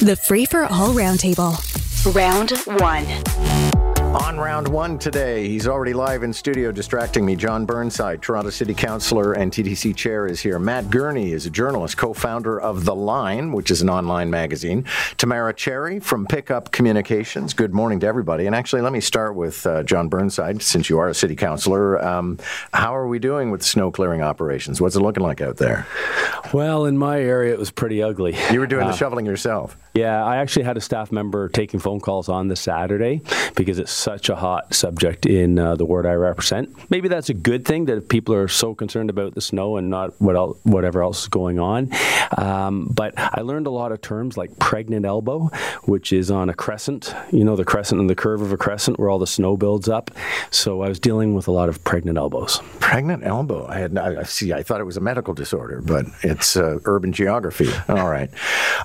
The Free for All Roundtable. Round one. On round one today, he's already live in studio distracting me. Jon Burnside, Toronto City Councillor and TTC Chair, is here. Matt Gurney is a journalist, co founder of The Line, which is an online magazine. Tamara Cherry from Pickup Communications. Good morning to everybody. And actually, let me start with uh, Jon Burnside, since you are a city councillor. Um, how are we doing with snow clearing operations? What's it looking like out there? Well, in my area, it was pretty ugly. You were doing uh, the shoveling yourself. Yeah, I actually had a staff member taking phone calls on the Saturday because it's such a hot subject in uh, the ward I represent. Maybe that's a good thing that people are so concerned about the snow and not what else, whatever else is going on. Um, but I learned a lot of terms like pregnant elbow, which is on a crescent. You know, the crescent and the curve of a crescent where all the snow builds up. So I was dealing with a lot of pregnant elbows. Pregnant elbow. I had I see. I thought it was a medical disorder, but it's uh, urban geography. All right.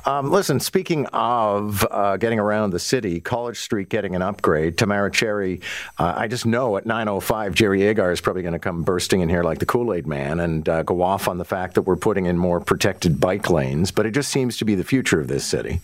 Um, listen, speaking Speaking of uh, getting around the city, College Street getting an upgrade. Tamara Cherry, uh, I just know at 9:05, Jerry Agar is probably going to come bursting in here like the Kool Aid Man and uh, go off on the fact that we're putting in more protected bike lanes. But it just seems to be the future of this city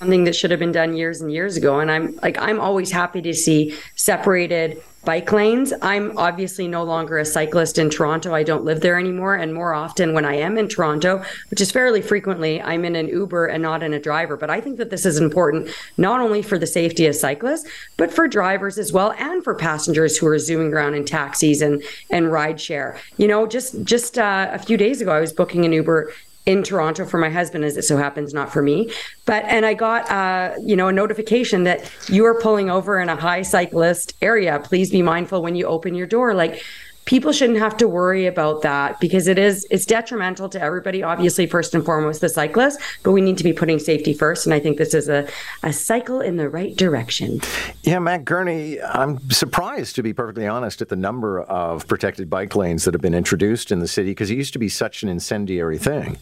something that should have been done years and years ago and i'm like i'm always happy to see separated bike lanes. I'm obviously no longer a cyclist in Toronto. I don't live there anymore. And more often when I am in Toronto, which is fairly frequently, I'm in an Uber and not in a driver. But I think that this is important not only for the safety of cyclists, but for drivers as well and for passengers who are zooming around in taxis and, and ride share. You know, just just uh, a few days ago, I was booking an Uber in Toronto for my husband, as it so happens, not for me. But and I got uh, you know a notification that you are pulling over in a high cyclist area. Please be mindful when you open your door. Like people shouldn't have to worry about that because it is it's detrimental to everybody obviously first and foremost the cyclist but we need to be putting safety first and i think this is a, a cycle in the right direction yeah matt gurney i'm surprised to be perfectly honest at the number of protected bike lanes that have been introduced in the city because it used to be such an incendiary thing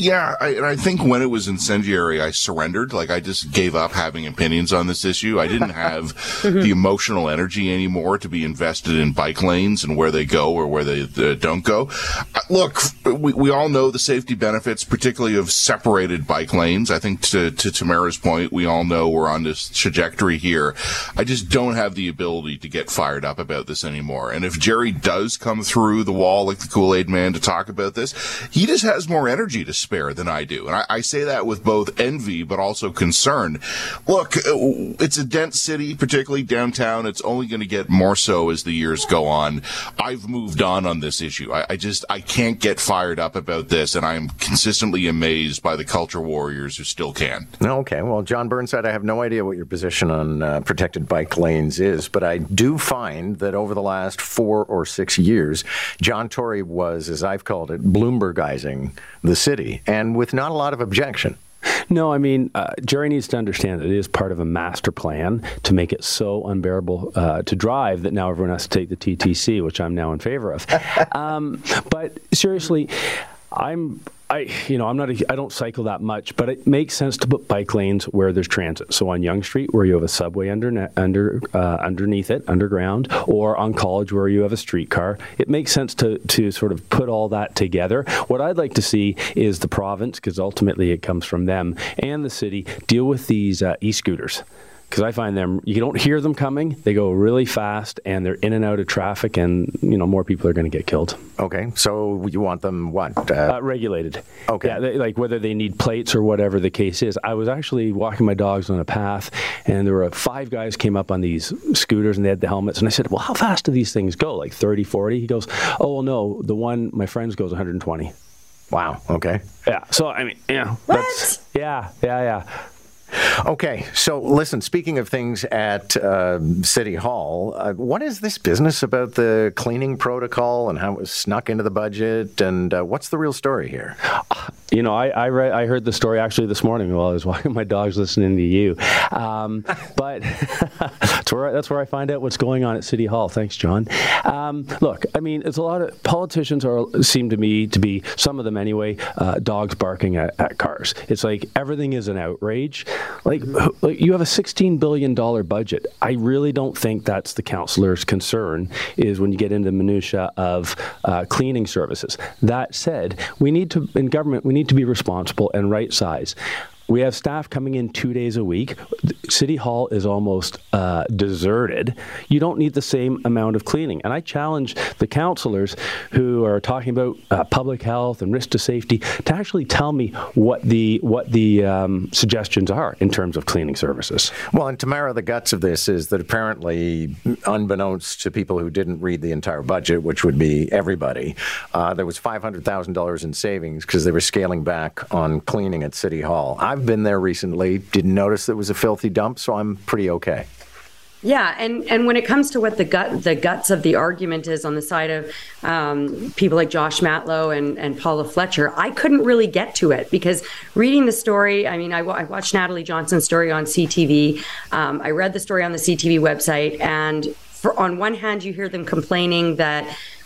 yeah, I, and I think when it was incendiary, I surrendered. Like I just gave up having opinions on this issue. I didn't have the emotional energy anymore to be invested in bike lanes and where they go or where they uh, don't go. Uh, look, we, we all know the safety benefits, particularly of separated bike lanes. I think to, to Tamara's point, we all know we're on this trajectory here. I just don't have the ability to get fired up about this anymore. And if Jerry does come through the wall like the Kool-Aid man to talk about this, he just has more energy to spare than I do. And I, I, say that with both envy, but also concern. Look, uh, it's a dense city, particularly downtown. It's only going to get more so as the years go on. I've moved on on this issue. I, I just, I can't get fired up about this. And I'm consistently amazed by the culture warriors who still can. Okay. Well, Jon Burnside, I have no idea what your position on uh, protected bike lanes is, but I do find that over the last four or six years, John Tory was, as I've called it, Bloombergizing the city and with not a lot of objection. No, I mean, uh, Jerry needs to understand that it is part of a master plan to make it so unbearable uh, to drive that now everyone has to take the TTC, which I'm now in favor of. um, but seriously, I'm I, you know, I'm not, a, I don't cycle that much, but it makes sense to put bike lanes where there's transit. So on Yonge Street, where you have a subway under, under, uh, underneath it, underground, or on College, where you have a streetcar, it makes sense to, to sort of put all that together. What I'd like to see is the province, because ultimately it comes from them, and the city deal with these uh, e-scooters because I find them you don't hear them coming. They go really fast and they're in and out of traffic, and you know more people are going to get killed. Okay, so you want them what? Uh, uh, regulated. Okay, yeah, they, like whether they need plates or whatever the case is. I was actually walking my dogs on a path, and there were five guys came up on these scooters and they had the helmets, and I said, "Well, how fast do these things go? Like 30, 40? He goes, "Oh well, no, the one my friend's goes 120." Wow. Okay. Yeah. So I mean, yeah. What? yeah. Yeah. Yeah. Okay, so listen, speaking of things at uh, City Hall, uh, what is this business about the cleaning protocol and how it was snuck into the budget? And uh, what's the real story here? You know, I I, read, I heard the story actually this morning while I was walking my dogs listening to you. Um, but that's, where, that's where I find out what's going on at City Hall. Thanks, John. Um, look, I mean, it's a lot of politicians are seem to me to be, some of them anyway, uh, dogs barking at, at cars. It's like everything is an outrage Like, like you have a $16 billion budget. I really don't think that's the councillor's concern, is when you get into the minutia of uh, cleaning services. That said, we need to, in government, we need to be responsible and right size. We have staff coming in two days a week. City Hall is almost uh, deserted. You don't need the same amount of cleaning. And I challenge the councillors who are talking about uh, public health and risk to safety to actually tell me what the what the um, suggestions are in terms of cleaning services. Well, and Tamara, the guts of this is that apparently, unbeknownst to people who didn't read the entire budget, which would be everybody, uh, there was five hundred thousand dollars in savings because they were scaling back on cleaning at City Hall. I've I've been there recently. Didn't notice it was a filthy dump, so I'm pretty okay. Yeah, and and when it comes to what the gut the guts of the argument is on the side of um, people like Josh Matlow and and Paula Fletcher, I couldn't really get to it because reading the story. I mean, I, I watched Natalie Johnson's story on CTV. Um, I read the story on the CTV website, and for on one hand, you hear them complaining that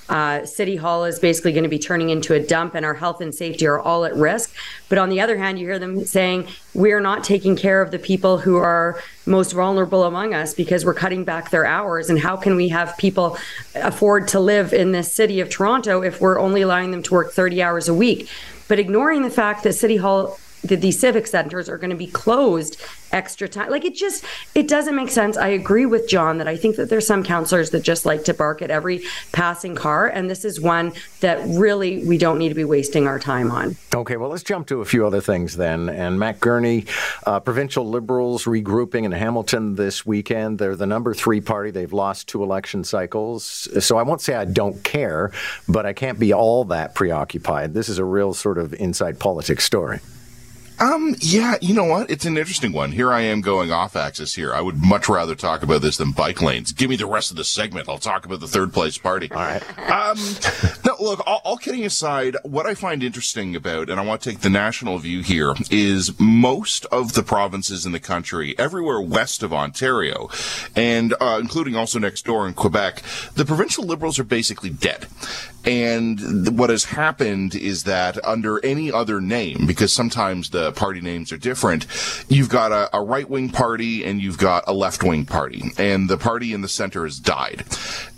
uh, City Hall is basically going to be turning into a dump and our health and safety are all at risk. But on the other hand, you hear them saying, we're not taking care of the people who are most vulnerable among us because we're cutting back their hours. And how can we have people afford to live in this city of Toronto if we're only allowing them to work 30 hours a week? But ignoring the fact that City Hall that these civic centers are going to be closed extra time. Like it just it doesn't make sense. I agree with John that I think that there's some counselors that just like to bark at every passing car, and this is one that really we don't need to be wasting our time on. Okay, well let's jump to a few other things then. And Matt Gurney, uh, provincial Liberals regrouping in Hamilton this weekend. They're the number three party. They've lost two election cycles, so I won't say I don't care, but I can't be all that preoccupied. This is a real sort of inside politics story. Um, yeah, you know what? It's an interesting one. Here I am going off axis here. I would much rather talk about this than bike lanes. Give me the rest of the segment. I'll talk about the third place party. All right. Um, no, look, all, all kidding aside, what I find interesting about, and I want to take the national view here, is most of the provinces in the country, everywhere west of Ontario, and uh, including also next door in Quebec, the provincial liberals are basically dead. And what has happened is that under any other name, because sometimes the party names are different, you've got a, a right wing party and you've got a left wing party. And the party in the center has died.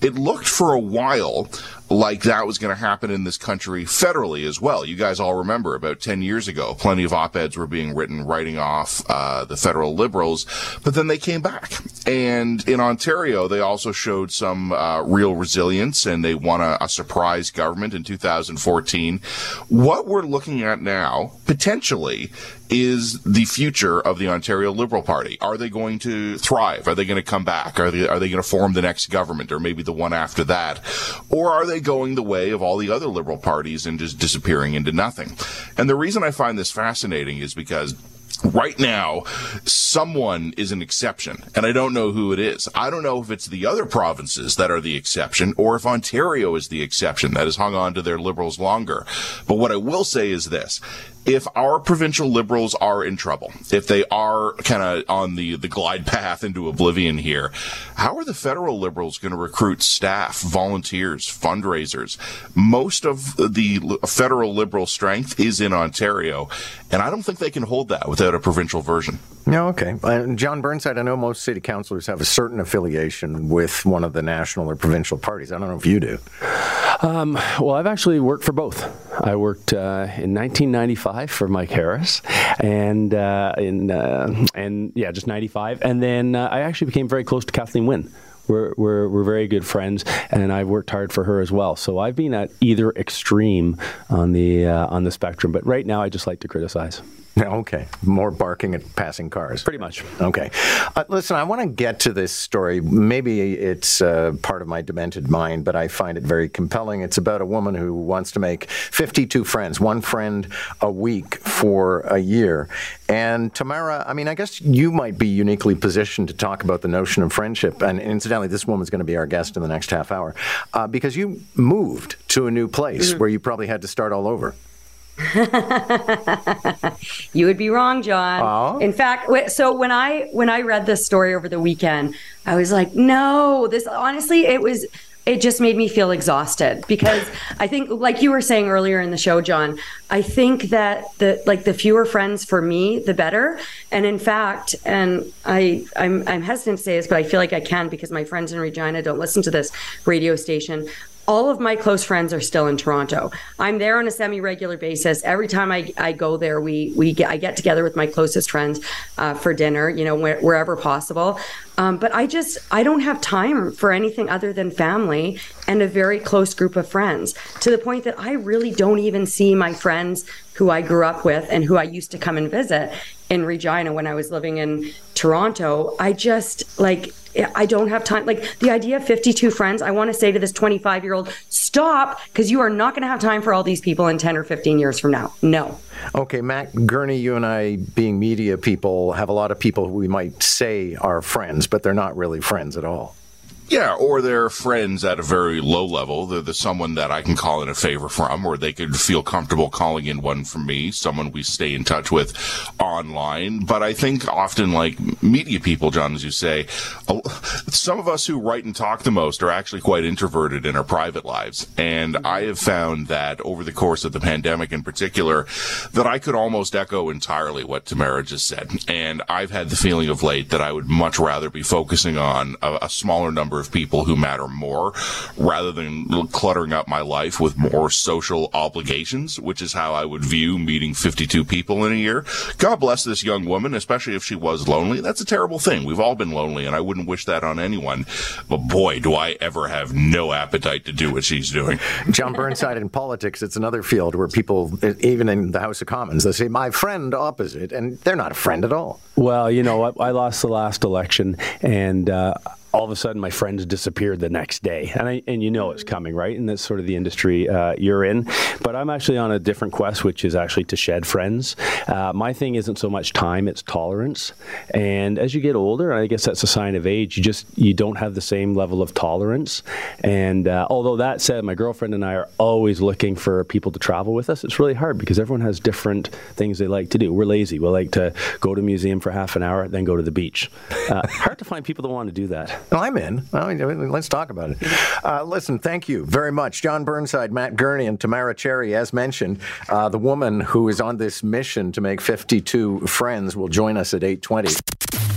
It looked for a while like that was going to happen in this country federally as well. You guys all remember about 10 years ago, plenty of op-eds were being written writing off uh, the federal liberals, but then they came back. And in Ontario, they also showed some uh, real resilience and they won a, a surprise government in 2014. What we're looking at now, potentially, is the future of the Ontario Liberal Party. Are they going to thrive? Are they going to come back? Are they, are they going to form the next government or maybe the one after that? Or are they going the way of all the other Liberal parties and just disappearing into nothing? And the reason I find this fascinating is because right now, someone is an exception, and I don't know who it is. I don't know if it's the other provinces that are the exception, or if Ontario is the exception that has hung on to their liberals longer. But what I will say is this if our provincial liberals are in trouble, if they are kind of on the, the glide path into oblivion here, how are the federal liberals going to recruit staff, volunteers, fundraisers? Most of the federal liberal strength is in Ontario, and I don't think they can hold that without a provincial version. No, okay. Uh, Jon Burnside, I know most city councilors have a certain affiliation with one of the national or provincial parties. I don't know if you do. Um, well, I've actually worked for both. I worked uh, in 1995 for Mike Harris, and uh, in uh, and yeah, just 95, and then uh, I actually became very close to Kathleen Wynne. We're, we're, we're very good friends, and I've worked hard for her as well. So I've been at either extreme on the uh, on the spectrum. But right now, I just like to criticize. Okay, more barking at passing cars. Pretty much. Okay. Uh, listen, I want to get to this story. Maybe it's uh, part of my demented mind, but I find it very compelling. It's about a woman who wants to make 52 friends, one friend a week for a year. And Tamara, I mean, I guess you might be uniquely positioned to talk about the notion of friendship. And incidentally, this woman's going to be our guest in the next half hour uh, because you moved to a new place mm-hmm. where you probably had to start all over. You would be wrong, John. Oh. In fact, so when I when I read this story over the weekend, I was like, no, this honestly, it was it just made me feel exhausted because I think, like you were saying earlier in the show, John, I think that the like the fewer friends for me, the better. And in fact, and I I'm I'm hesitant to say this, but I feel like I can because my friends in Regina don't listen to this radio station all of my close friends are still in Toronto. I'm there on a semi-regular basis. Every time I, I go there, we we get I get together with my closest friends uh, for dinner. You know, where, wherever possible. Um, but I just I don't have time for anything other than family and a very close group of friends. To the point that I really don't even see my friends who I grew up with and who I used to come and visit in Regina when I was living in Toronto. I just like I don't have time. Like the idea of 52 friends, I want to say to this 25 year old, stop, because you are not going to have time for all these people in 10 or 15 years from now. No. Okay, Matt Gurney, you and I, being media people, have a lot of people who we might say are friends, but they're not really friends at all. Yeah, or they're friends at a very low level. They're the someone that I can call in a favor from, or they could feel comfortable calling in one from me, someone we stay in touch with online. But I think often, like media people, John, as you say, some of us who write and talk the most are actually quite introverted in our private lives. And mm-hmm. I have found that over the course of the pandemic in particular, that I could almost echo entirely what Tamara just said. And I've had the feeling of late that I would much rather be focusing on a, a smaller number number of people who matter more rather than cluttering up my life with more social obligations, which is how I would view meeting 52 people in a year. God bless this young woman, especially if she was lonely. That's a terrible thing. We've all been lonely and I wouldn't wish that on anyone. But boy, do I ever have no appetite to do what she's doing. Jon Burnside in politics, it's another field where people, even in the House of Commons, they say, my friend opposite, and they're not a friend at all. Well, you know, I, I lost the last election and, uh, all of a sudden my friends disappeared the next day, and I, and you know it's coming, right? And that's sort of the industry uh, you're in. But I'm actually on a different quest, which is actually to shed friends. Uh, my thing isn't so much time; it's tolerance. And as you get older, I guess that's a sign of age. You just you don't have the same level of tolerance. And uh, although that said, my girlfriend and I are always looking for people to travel with us. It's really hard because everyone has different things they like to do. We're lazy. We like to go to a museum for half an hour, then go to the beach. Uh, hard to find people that want to do that. Well, I'm in. Well, let's talk about it. Uh, listen, thank you very much. Jon Burnside, Matt Gurney, and Tamara Cherry, as mentioned, uh, the woman who is on this mission to make 52 friends will join us at 820.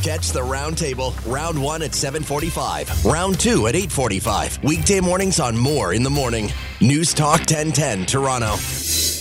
Catch the roundtable, round one at 745, round two at 845. Weekday mornings on Moore in the Morning. News Talk 1010, Toronto.